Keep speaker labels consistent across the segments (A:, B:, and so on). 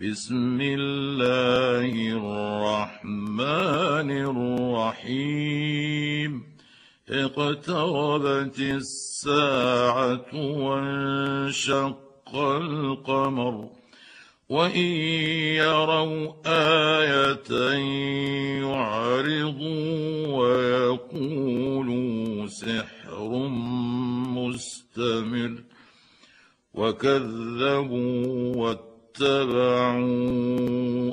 A: بسم الله الرحمن الرحيم. اقتربت الساعة وانشق القمر. وإن يروا آية يعرضوا ويقولوا سحر مستمر. وكذبوا اتبعوا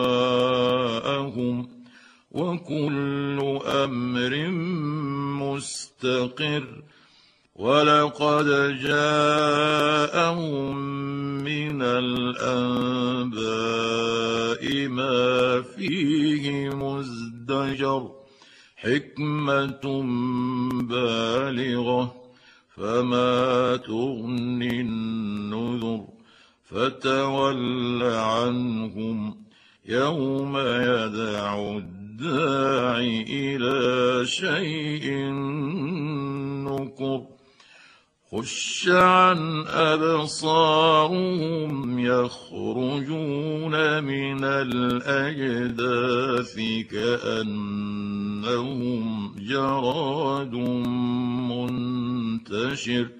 A: أهواءهم وكل أمر مستقر ولقد جاءهم من الأنباء ما فيه مزدجر حكمة بالغة فما تغني النذر فتول عنهم يوم يدعو الداعي إلى شيء نكر. خش عن أبصارهم يخرجون من الأجداث كأنهم جراد منتشر.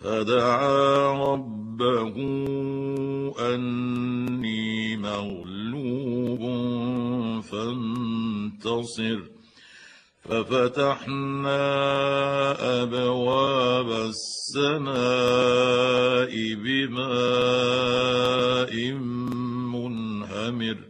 A: فدعا ربه أني مغلوب فانتصر. ففتحنا أبواب السماء بماء منهمر.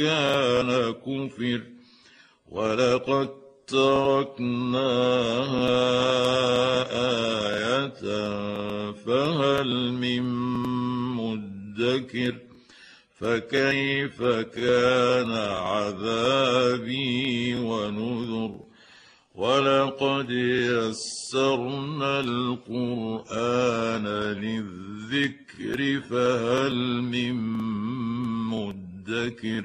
A: كان كفر ولقد تركناها آية فهل من مدكر فكيف كان عذابي ونذر ولقد يسرنا القرآن للذكر فهل من مدكر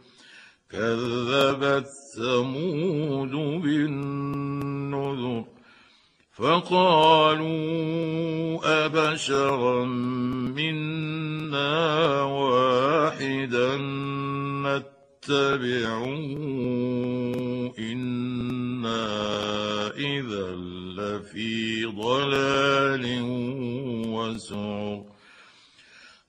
A: كذبت ثمود بالنذر فقالوا أبشرا منا واحدا نتبعه إنا إذا لفي ضلال وسعر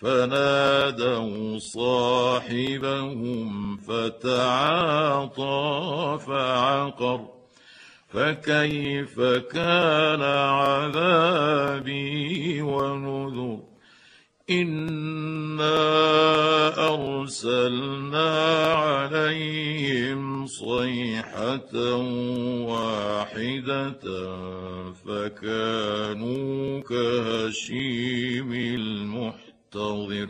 A: فنادوا صاحبهم فتعاطى فعقر. فكيف كان عذابي ونذر؟ إنا أرسلنا عليهم صيحة واحدة فكانوا كهشيم المحتضر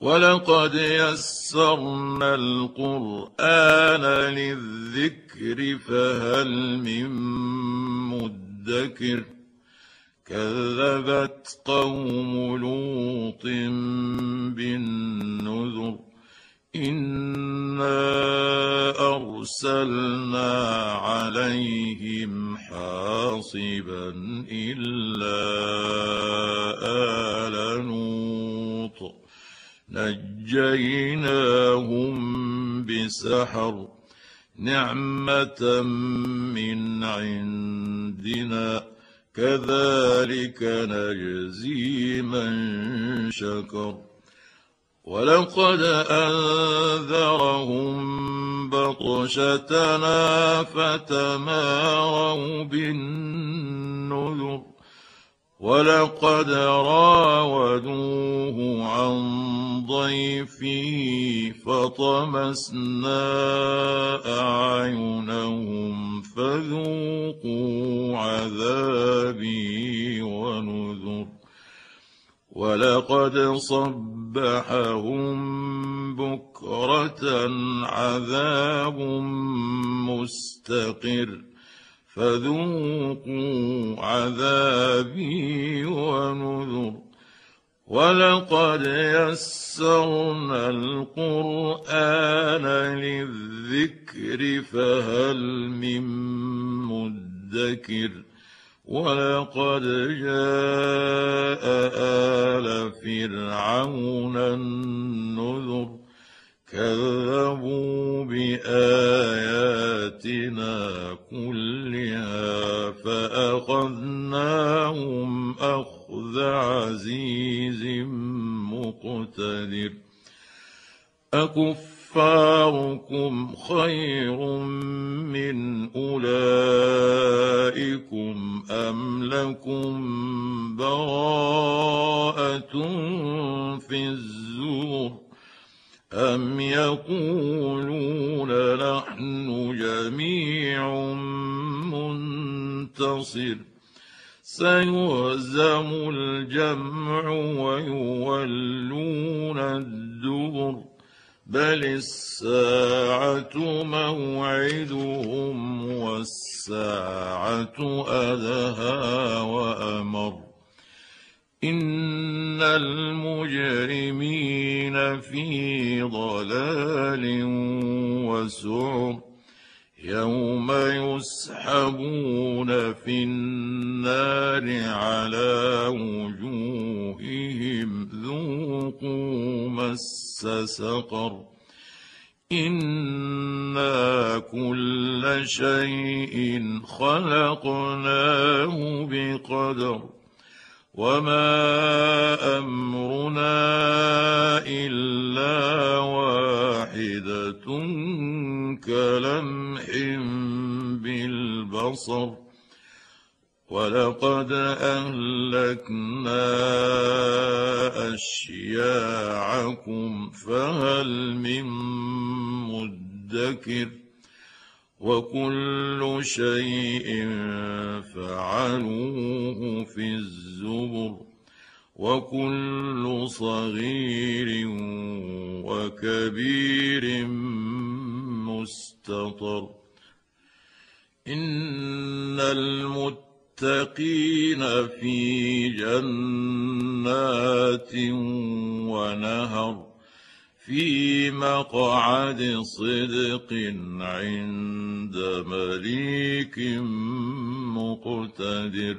A: ولقد يسرنا القرآن للذكر فهل من مدكر؟ كذبت قوم لوط بالنذر. انا ارسلنا عليهم حاصبا الا ال لوط نجيناهم بسحر نعمه من عندنا كذلك نجزي من شكر ولقد أنذرهم بطشتنا فتماروا بالنذر ولقد راودوه عن ضيفه فطمسنا أعينهم فذوقوا عذابي ونذر ولقد صبحهم بكرة عذاب مستقر فذوقوا عذابي ونذر. ولقد يسرنا القرآن للذكر فهل من مدكر. ولقد جاء ال فرعون النذر كذبوا باياتنا كلها فاخذناهم اخذ عزيز مقتدر اكفاركم خير من أولئكم أم لكم براءة في الزور أم يقولون نحن جميع منتصر سيهزم الجمع ويولون الدبر بل الساعة موعدهم والساعة أدهى وأمر ان المجرمين في ضلال وسعر يوم يسحبون في النار على وجوههم ذوقوا مس سقر إنا كل شيء خلقناه بقدر وما أمرنا إلا واحدة كلمح بالبصر ولقد أهلكنا أشياعكم فهل من مدكر؟ وكل شيء فعلوه في الزبر وكل صغير وكبير مستطر. إن المتقين في جنات ونهر في مقعد صدق عند مليك مقتدر.